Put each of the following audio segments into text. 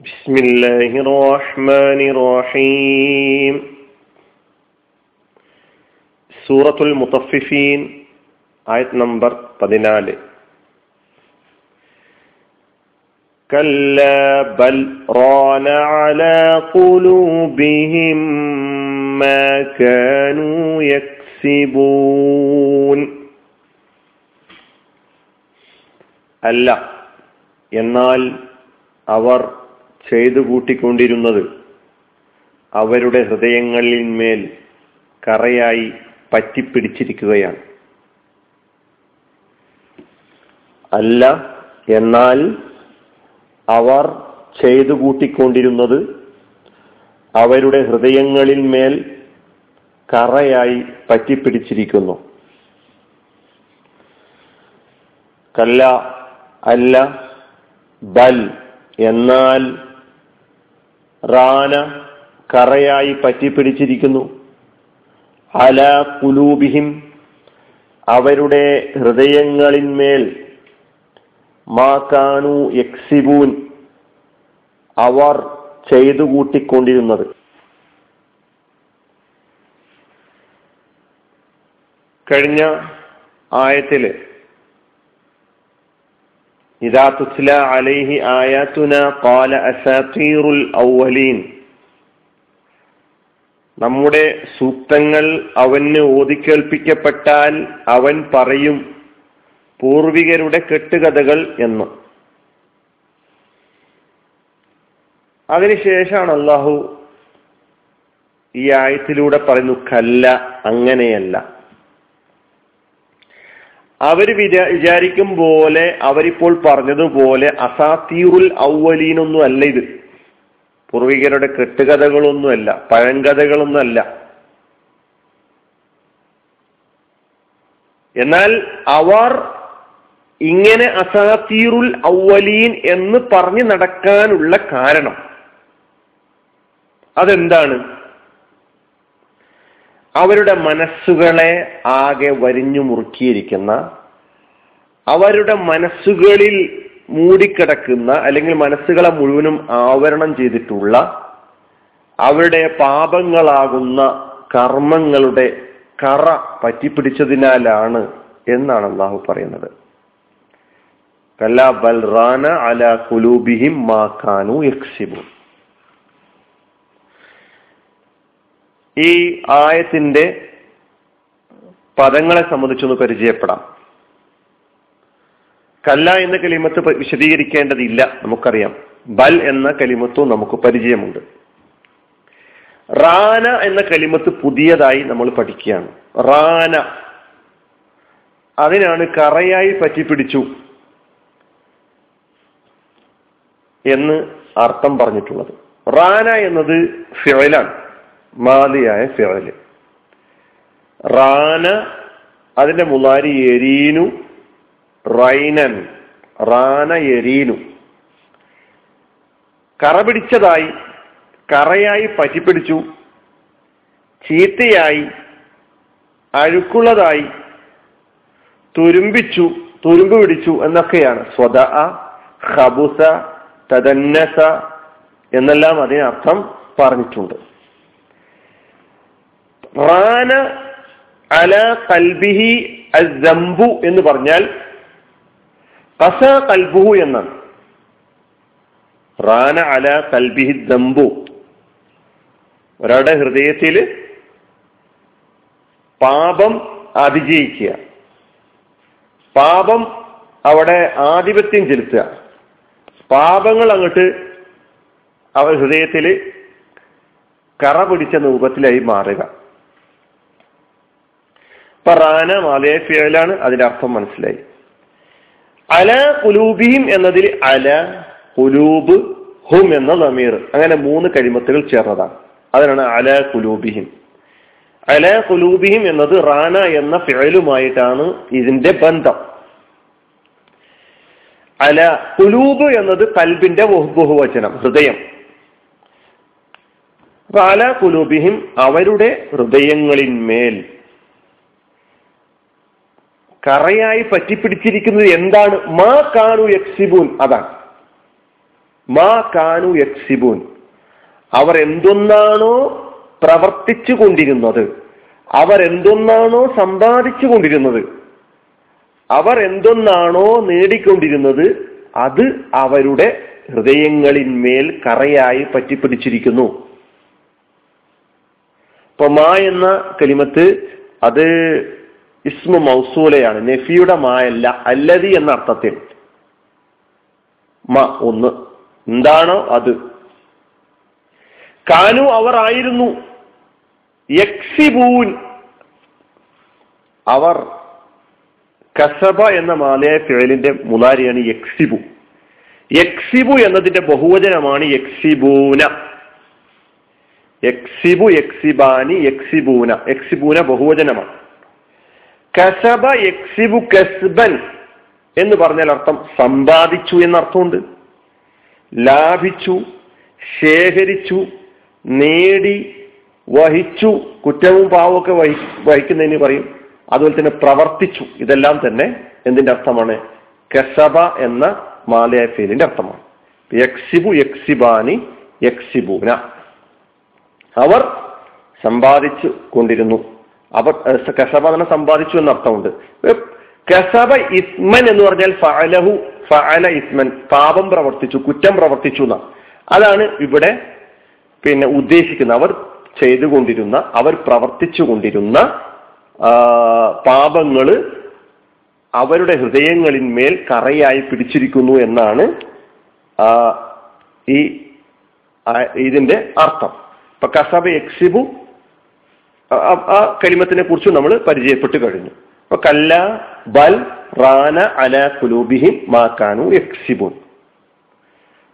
بسم الله الرحمن الرحيم സൂറത്തുൽ മുത്തഫിഫീൻ ആയത് നമ്പർ പതിനാല് كلا بل ران على قلوبهم ما كانوا يكسبون അല്ല എന്നാൽ അവർ ചെയ്തു കൂട്ടിക്കൊണ്ടിരുന്നത് അവരുടെ ഹൃദയങ്ങളിന്മേൽ കറയായി പറ്റിപ്പിടിച്ചിരിക്കുകയാണ്. അല്ല എന്നാൽ അവർ ചെയ്തു കൂട്ടിക്കൊണ്ടിരുന്നത് അവരുടെ ഹൃദയങ്ങളിൽ മേൽ കറയായി പറ്റിപ്പിടിച്ചിരിക്കുന്നു. കല്ല അല്ല ബൽ എന്നാൽ റാന കറയായി പറ്റിപ്പിടിച്ചിരിക്കുന്നു. അല കുലൂബിഹിം അവരുടെ ഹൃദയങ്ങളിന്മേൽ മാക്കാനു യക്സിബൂൻ അവർ ചെയ്തു കൂട്ടിക്കൊണ്ടിരുന്നത് കഴിഞ്ഞ ആയത്തിൽ നമ്മുടെ സൂക്തങ്ങൾ അവന് ഓതിക്കേൽപ്പിക്കപ്പെട്ടാൽ അവൻ പറയും പൂർവികരുടെ കെട്ടുകഥകൾ എന്ന്. അതിനുശേഷമാണ് അള്ളാഹു ഈ ആയത്തിലൂടെ പറയുന്നു കല്ല അങ്ങനെയല്ല. അവർ വിചാരിക്കും പോലെ അവരിപ്പോൾ പറഞ്ഞതുപോലെ അസാത്തീറുൽ ഔവലീനൊന്നും അല്ല ഇത്. പൂർവികരുടെ കെട്ടുകഥകളൊന്നുമല്ല പഴങ്കഥകളൊന്നുമല്ല. എന്നാൽ അവർ ഇങ്ങനെ അസാത്തീറുൽ ഔവലീൻ എന്ന് പറഞ്ഞു നടക്കാനുള്ള കാരണം അതെന്താണ്? അവരുടെ മനസ്സുകളെ ആകെ വരിഞ്ഞു മുറുക്കിയിരിക്കുന്ന അവരുടെ മനസ്സുകളിൽ മൂടിക്കിടക്കുന്ന അല്ലെങ്കിൽ മനസ്സുകളെ മുഴുവനും ആവരണം ചെയ്തിട്ടുള്ള അവരുടെ പാപങ്ങളാകുന്ന കർമ്മങ്ങളുടെ കറ പറ്റിപ്പിടിച്ചതിനാലാണ് എന്നാണ് അള്ളാഹു പറയുന്നത്. കല്ല ബൽറാന അല കുലൂബിഹിം മാക്കാനു യക്സിബു ഈ ആയത്തിന്റെ പദങ്ങളെ സംബന്ധിച്ചൊന്ന് പരിചയപ്പെടാം. കല്ല എന്ന കലിമത്ത് വിശദീകരിക്കേണ്ടതില്ല നമുക്കറിയാം. ബൽ എന്ന കലിമത്തും നമുക്ക് പരിചയമുണ്ട്. റാന എന്ന കലിമത്ത് പുതിയതായി നമ്മൾ പഠിക്കുകയാണ്. റാന. അതിനാണ് കറയായി പറ്റിപ്പിടിച്ചു എന്ന് അർത്ഥം പറഞ്ഞിട്ടുള്ളത്. റാന എന്നത് ഫിഴലാണ് മാലിയായ ഫിഴൽ റാന അതിന്റെ മുലാരി എരീനു റൈനൻ റാന എരീനു. കറ പിടിച്ചതായി കറയായി പറ്റിപ്പിടിച്ചു ചീത്തയായി അഴുക്കുള്ളതായി തുരുമ്പിച്ചു തുരുമ്പ് പിടിച്ചു എന്നൊക്കെയാണ്. സ്വത ഹബുസ തദന്നസ എന്നെല്ലാം അതിനർത്ഥം പറഞ്ഞിട്ടുണ്ട്. റാന അല കൽബിഹി അസംബു എന്ന് പറഞ്ഞാൽ കസ കൽബുഹു എന്നാണ്. റാന അല കൽബിഹി ദംബു ഒരാളുടെ ഹൃദയത്തിൽ പാപം അതിജയിക്കുക. പാപം അവിടെ ആധിപത്യം ചെലുത്തുക. പാപങ്ങൾ അങ്ങോട്ട് അവ ഹൃദയത്തിൽ കറ പിടിച്ച രൂപത്തിലായി മാറുക. ഇപ്പൊ റാന മാലയ ഫിയലാണ് അതിന്റെ അർത്ഥം മനസ്സിലായി. അല കുലൂബിഹിം എന്നതിൽ അല കുലൂബ് ഹും എന്ന നമീർ അങ്ങനെ മൂന്ന് കഴിമത്തുകൾ ചേർന്നതാണ്. അതിനാണ് അല കുലൂബിഹിം അല കുലൂബിഹിം എന്നത് റാന എന്ന ഫിഴലുമായിട്ടാണ് ഇതിന്റെ ബന്ധം. അല കുലൂബ് എന്നത് കൽബിന്റെ ബഹുവചനം ഹൃദയം. അല കുലൂബിഹിം അവരുടെ ഹൃദയങ്ങളിന്മേൽ കറയായി പറ്റിപ്പിടിച്ചിരിക്കുന്നത് എന്താണ്? മാ കാനു യക്സിബൂൻ. അതാണ്. മാ കാനു യക്സിബൂൻ. അവർ എന്തൊന്നാണോ പ്രവർത്തിച്ചു കൊണ്ടിരുന്നത്. അവർ എന്തൊന്നാണോ സമ്പാദിച്ചു കൊണ്ടിരുന്നത്. അവർ എന്തൊന്നാണോ നേടിക്കൊണ്ടിരുന്നത്. അത് അവരുടെ ഹൃദയങ്ങളിന്മേൽ കറയായി പറ്റിപ്പിടിച്ചിരിക്കുന്നു. ഇപ്പൊ മാ എന്ന കലിമത്ത് അത് ഇസ്മു മൗസൂലയാണ് നെഫിയുടെ മായല്ല അല്ലതി എന്ന അർത്ഥത്തിൽ. മ ഒന്ന്. എന്താണോ അത്. കാനു അവർ ആയിരുന്നു. യക്സിബൂൻ. അവർ കസബ എന്ന മാലയ ഫിഴലിന്റെ മുലാരിയാണ് യക്സിബു. യക്സിബു എന്നതിന്റെ ബഹുവചനമാണ് യക്സിബൂന. യക്സിബു യക്സിബാനി യക്സിബൂന. യക്സിബൂന ബഹുവചനമാണ്. കസബ യക്സിബു കസ്ബൻ എന്ന് പറഞ്ഞാൽ അർത്ഥം സമ്പാദിച്ചു എന്നർത്ഥമുണ്ട്. ലാഭിച്ചു ശേഖരിച്ചു നേടി വഹിച്ചു കുറ്റവും പാവമൊക്കെ വഹി വഹിക്കുന്നതിന് പറയും. അതുപോലെ തന്നെ പ്രവർത്തിച്ചു. ഇതെല്ലാം തന്നെ എന്തിന്റെ അർത്ഥമാണ്? കസബ എന്ന മാലയ ഫീലിന്റെ അർത്ഥമാണ്. യക്സിബു യക്സിബാനി യക്സിബൂന. അവർ സമ്പാദിച്ചു കൊണ്ടിരുന്നു. അവർ കസബ അതിനെ സമ്പാദിച്ചു എന്ന അർത്ഥമുണ്ട് കസബ ഇസ്മൻ എന്ന് പറഞ്ഞാൽ ഫഅലഹു ഫഅല ഇസ്മൻ. പാപം പ്രവർത്തിച്ചു കുറ്റം പ്രവർത്തിച്ചു എന്ന അതാണ് ഇവിടെ പിന്നെ ഉദ്ദേശിക്കുന്നത്. അവർ ചെയ്തുകൊണ്ടിരുന്ന അവർ പ്രവർത്തിച്ചു കൊണ്ടിരുന്ന പാപങ്ങൾ അവരുടെ ഹൃദയങ്ങളിന്മേൽ കറയായി പിടിച്ചിരിക്കുന്നു എന്നാണ് ഈ ഇതിന്റെ അർത്ഥം. ഇപ്പൊ കസബ എക്സിബു ആ കരിമത്തിനെ കുറിച്ച് നമ്മൾ പരിചയപ്പെട്ട് കഴിഞ്ഞു. അപ്പൊ കല്ല ബൽ റാന അല കുലൂബിഹിം മാക്കാനു എക്സിബുൻ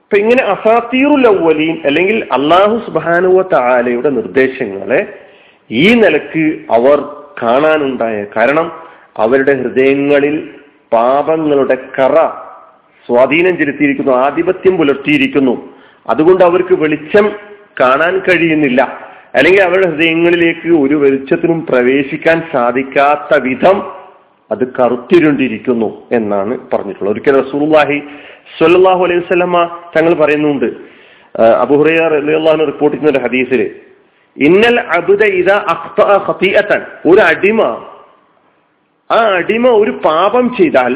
അപ്പൊ ഇങ്ങനെ അസാത്തീറുൽ അവലീൻ അല്ലെങ്കിൽ അള്ളാഹു സുബാനുവ താലയുടെ നിർദ്ദേശങ്ങളെ ഈ നിലയ്ക്ക് അവർ കാണാനുണ്ടായ കാരണം അവരുടെ ഹൃദയങ്ങളിൽ പാപങ്ങളുടെ കറ സ്വാധീനം ചെലുത്തിയിരിക്കുന്നു ആധിപത്യം പുലർത്തിയിരിക്കുന്നു. അതുകൊണ്ട് അവർക്ക് വെളിച്ചം കാണാൻ കഴിയുന്നില്ല. അല്ലെങ്കിൽ അവരുടെ ഹൃദയങ്ങളിലേക്ക് ഒരു വെളിച്ചത്തിനും പ്രവേശിക്കാൻ സാധിക്കാത്ത വിധം അത് കറുത്തിരുണ്ടിരിക്കുന്നു എന്നാണ് പറഞ്ഞിട്ടുള്ളത്. ഒരിക്കൽ റസൂലുള്ളാഹി സ്വല്ലല്ലാഹു അലൈഹി വസല്ലമ തങ്ങൾ പറയുന്നുണ്ട്. അബുഹുറിയ റളിയല്ലാഹു റിപ്പോർട്ട് ചെയ്യുന്ന ഒരു ഹദീസിൽ ഇന്നൽ അബുദ ഇത അഖ്തഅ ഒരു അടിമ ആ അടിമ ഒരു പാപം ചെയ്താൽ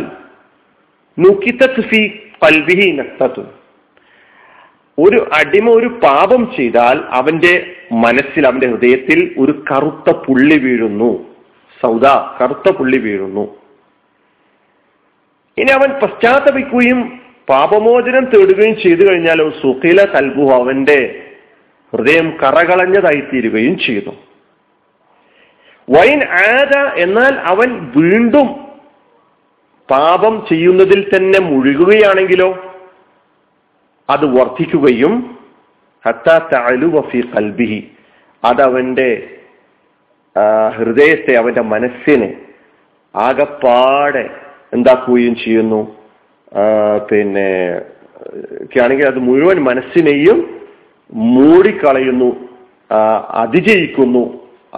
ഒരു അടിമ ഒരു പാപം ചെയ്താൽ അവന്റെ മനസ്സിൽ അവന്റെ ഹൃദയത്തിൽ ഒരു കറുത്ത പുള്ളി വീഴുന്നു. സൗദ കറുത്ത പുള്ളി വീഴുന്നു. ഇനി അവൻ പശ്ചാത്തപിക്കുകയും പാപമോചനം തേടുകയും ചെയ്തു കഴിഞ്ഞാലോ സുഖില കൽബു അവന്റെ ഹൃദയം കറകളഞ്ഞതായിത്തീരുകയും ചെയ്തു. വൈൻ ആദ എന്നാൽ അവൻ വീണ്ടും പാപം ചെയ്യുന്നതിൽ തന്നെ മുഴുകുകയാണെങ്കിലോ അത് വർദ്ധിക്കുകയും കൽബിഹി അതവന്റെ ഹൃദയത്തെ അവന്റെ മനസ്സിനെ ആകപ്പാടെ എന്താക്കുകയും ചെയ്യുന്നു. പിന്നെ ആണെങ്കിൽ അത് മുഴുവൻ മനസ്സിനെയും മൂടിക്കളയുന്നു അതിജയിക്കുന്നു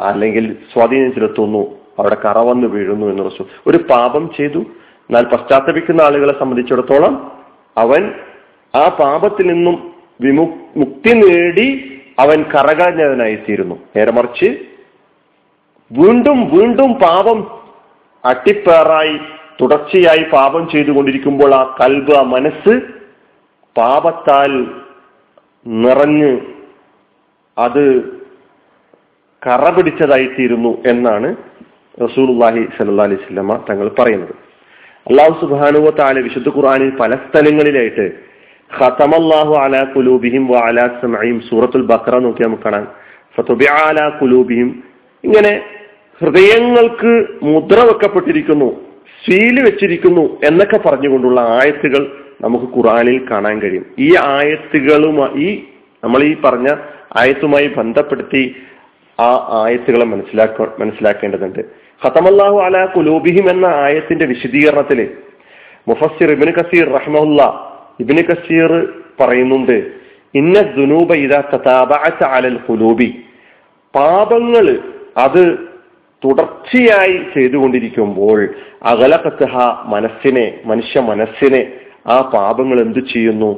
അല്ലെങ്കിൽ സ്വാധീനം ചെലുത്തുന്നു അവിടെ കറവന്ന് വീഴുന്നു എന്ന് റസൂ ഒരു പാപം ചെയ്തു. എന്നാൽ പശ്ചാത്തപിക്കുന്ന ആളുകളെ സംബന്ധിച്ചിടത്തോളം അവൻ ആ പാപത്തിൽ നിന്നും വിമു മുക്തി നേടി അവൻ കറകളഞ്ഞവനായിത്തീരുന്നു നേരെ മറിച്ച് വീണ്ടും വീണ്ടും പാപം അട്ടിപ്പേറായി തുടർച്ചയായി പാപം ചെയ്തുകൊണ്ടിരിക്കുമ്പോൾ ആ കൽബ് ആ മനസ്സ് പാപത്താൽ നിറഞ്ഞ് അത് കറ പിടിച്ചതായിത്തീരുന്നു എന്നാണ് റസൂൽഹി സല്ലാ അലൈഹി സ്വലമ തങ്ങൾ പറയുന്നത്. അള്ളാഹു സുബാനുവ വിശുദ്ധ ഖുർആാനിൽ പല സ്ഥലങ്ങളിലായിട്ട് അലാ വ അലാ സൂറത്തുൽ ബക്ര നോക്കി നമുക്ക് കാണാം. അല ഇങ്ങനെ ഹൃദയങ്ങൾക്ക് മുദ്ര വെക്കപ്പെട്ടിരിക്കുന്നു സീൽ വെച്ചിരിക്കുന്നു എന്നൊക്കെ പറഞ്ഞുകൊണ്ടുള്ള ആയത്തുകൾ നമുക്ക് ഖുറാനിൽ കാണാൻ കഴിയും. ഈ ആയത്തുകളുമായി ഈ നമ്മൾ ഈ പറഞ്ഞ ആയത്തുമായി ബന്ധപ്പെടുത്തി ആ ആയത്തുകളെ മനസ്സിലാക്ക മനസ്സിലാക്കേണ്ടതുണ്ട്. ഖത്തമല്ലാഹു അല കുലൂബിഹിം എന്ന ആയത്തിന്റെ വിശദീകരണത്തിൽ മുഫസ്സിർ ഇബിൻ കസീർ റഹ്മുല്ല ഇബിന് കസീർ പറയുന്നുണ്ട് ഇന്ന ദുനൂബ ഇത അലൽ ഖുലൂബി പാപങ്ങൾ അത് തുടർച്ചയായി ചെയ്തുകൊണ്ടിരിക്കുമ്പോൾ അകലക്കത്തഹ മനസ്സിനെ മനുഷ്യ മനസ്സിനെ ആ പാപങ്ങൾ എന്തു ചെയ്യുന്നു?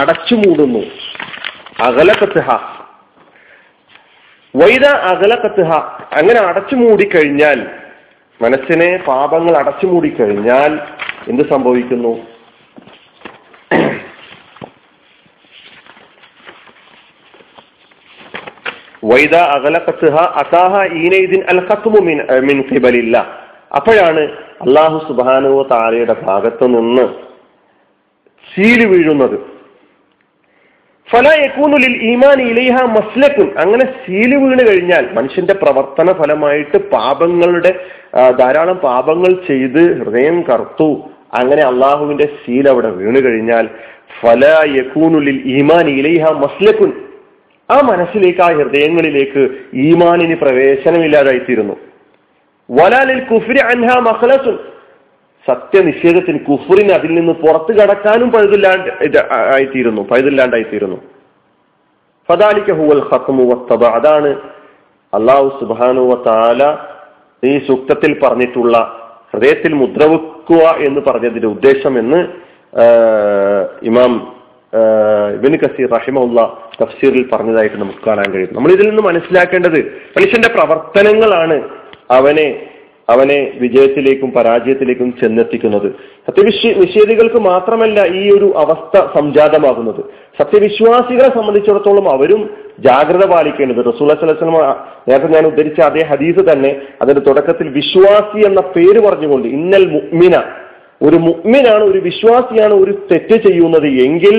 അടച്ചു മൂടുന്നു. അകലക്കത്തുഹ വൈദ അകലക്കത്തുഹ അങ്ങനെ അടച്ചു മൂടിക്കഴിഞ്ഞാൽ മനസ്സിനെ പാപങ്ങൾ അടച്ചു മൂടിക്കഴിഞ്ഞാൽ എന്ത് സംഭവിക്കുന്നു? വൈദ അകലക്കത്തുഹ അസാഹ ഈനൈദിൻ അൽ മിൻ മിൻ അപ്പോഴാണ് അള്ളാഹു സുബാനുവ താരയുടെ ഭാഗത്ത് നിന്ന് സീൽ വീഴുന്നത്. ഫല യക്കൂനുലിൽ ഈമാൻ ഇലൈഹ മസ്ലക്കുൻ അങ്ങനെ സീൽ വീണ് കഴിഞ്ഞാൽ മനുഷ്യന്റെ പ്രവർത്തന ഫലമായിട്ട് പാപങ്ങളുടെ ധാരാളം പാപങ്ങൾ ചെയ്ത് ഹൃദയം കറുത്തു. അങ്ങനെ അള്ളാഹുവിന്റെ സീൽ അവിടെ വീണ് കഴിഞ്ഞാൽ ഫല യക്കൂനുലിൽ ഈമാൻ ഇലൈഹ മസ്ലക്കുൻ ആ മനസ്സിലേക്ക് ആ ഹൃദയങ്ങളിലേക്ക് ഈമാനിന് പ്രവേശനമില്ലാതായിത്തീരുന്നു. വലാലിൽ കുഫിരി അൻഹ മഹലസുൻ സത്യനിഷേധത്തിന് കുഫറിന് അതിൽ നിന്ന് പുറത്തു കടക്കാനും പഴുതില്ലാണ്ട് ആയിത്തീരുന്നു പഴുതില്ലാണ്ടായിത്തീരുന്നു. ഫദാലിക്ക ഹുവൽ ഖത്മു വസ്തബ അതാണ് അള്ളാഹു സുബാനു വാല ഈ സൂക്തത്തിൽ പറഞ്ഞിട്ടുള്ള ഹൃദയത്തിൽ മുദ്രവെക്കുക എന്ന് പറഞ്ഞതിന്റെ ഉദ്ദേശം എന്ന് ഇമാം ഇബിന് കസീർ റഹിമുള്ള തഫ്സീറിൽ പറഞ്ഞതായിട്ട് നമുക്ക് കാണാൻ കഴിയും. നമ്മൾ ഇതിൽ നിന്ന് മനസ്സിലാക്കേണ്ടത് മനുഷ്യന്റെ പ്രവർത്തനങ്ങളാണ് അവനെ അവനെ വിജയത്തിലേക്കും പരാജയത്തിലേക്കും ചെന്നെത്തിക്കുന്നത്. സത്യവിശ്വ നിഷേധികൾക്ക് മാത്രമല്ല ഈ ഒരു അവസ്ഥ സംജാതമാകുന്നത്. സത്യവിശ്വാസികളെ സംബന്ധിച്ചിടത്തോളം അവരും ജാഗ്രത പാലിക്കേണ്ടത്. റസൂല സലസ്ലമ നേരത്തെ ഞാൻ ഉദ്ധരിച്ച അതേ ഹദീസ് തന്നെ അതിന്റെ തുടക്കത്തിൽ വിശ്വാസി എന്ന പേര് പറഞ്ഞുകൊണ്ട് ഇന്നൽ മുഗ്മിന ഒരു മുഅ്മിനാണ് ഒരു വിശ്വാസിയാണ് ഒരു തെറ്റ് ചെയ്യുന്നത് എങ്കിൽ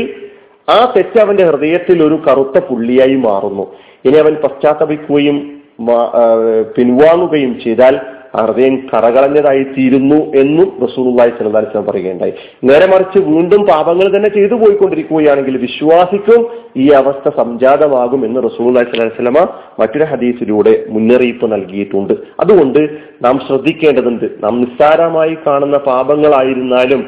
ആ തെറ്റ് അവന്റെ ഹൃദയത്തിൽ ഒരു കറുത്ത പുള്ളിയായി മാറുന്നു. ഇനി അവൻ പശ്ചാത്തപിക്കുകയും പിൻവാങ്ങുകയും ചെയ്താൽ ഹൃദയം കറകളഞ്ഞതായി തീരുന്നു എന്നും റസൂലുള്ളാഹി സ്വല്ലല്ലാഹി അലൈഹി വസല്ലം പറയുകയുണ്ടായി. നേരെ മറിച്ച് വീണ്ടും പാപങ്ങൾ തന്നെ ചെയ്തു പോയിക്കൊണ്ടിരിക്കുകയാണെങ്കിൽ വിശ്വാസിക്കും ഈ അവസ്ഥ സംജാതമാകും എന്ന് റസൂലുള്ളാഹി സ്വല്ലല്ലാഹി അലൈഹി വസല്ലമ മറ്റൊരു ഹദീസിലൂടെ മുന്നറിയിപ്പ് നൽകിയിട്ടുണ്ട്. അതുകൊണ്ട് നാം ശ്രദ്ധിക്കേണ്ടതുണ്ട് നാം നിസ്സാരമായി കാണുന്ന പാപങ്ങളായിരുന്നാലും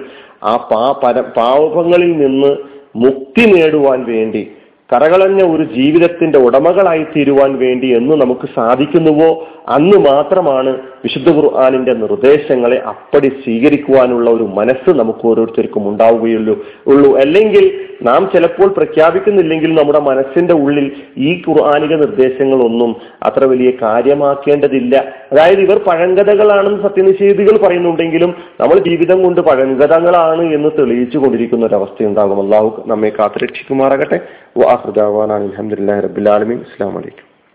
ആ പാ പര പാപങ്ങളിൽ നിന്ന് മുക്തി നേടുവാൻ വേണ്ടി കറകളഞ്ഞ ഒരു ജീവിതത്തിന്റെ ഉടമകളായി തീരുവാൻ വേണ്ടി എന്ന് നമുക്ക് സാധിക്കുന്നുവോ? അന്ന് മാത്രമാണ് വിശുദ്ധ ഖുർആാനിന്റെ നിർദ്ദേശങ്ങളെ അപ്പടി സ്വീകരിക്കുവാനുള്ള ഒരു മനസ്സ് നമുക്ക് ഓരോരുത്തർക്കും ഉണ്ടാവുകയുള്ളൂ ഉള്ളൂ. അല്ലെങ്കിൽ നാം ചിലപ്പോൾ പ്രഖ്യാപിക്കുന്നില്ലെങ്കിൽ നമ്മുടെ മനസ്സിന്റെ ഉള്ളിൽ ഈ ഖുർആാനിക നിർദ്ദേശങ്ങളൊന്നും അത്ര വലിയ കാര്യമാക്കേണ്ടതില്ല. അതായത് ഇവർ പഴങ്കഥകളാണെന്ന് സത്യനിഷേധികൾ പറയുന്നുണ്ടെങ്കിലും നമ്മൾ ജീവിതം കൊണ്ട് പഴങ്കഥകളാണ് എന്ന് തെളിയിച്ചു കൊണ്ടിരിക്കുന്ന ഒരു അവസ്ഥയുണ്ടാകും അള്ളാഹു നമ്മെ കാത്തുരക്ഷിക്കുമാറാകട്ടെ. അലഹമുല്ലാ റബുലാലമീൻ അസ്സാം വലൈക്കും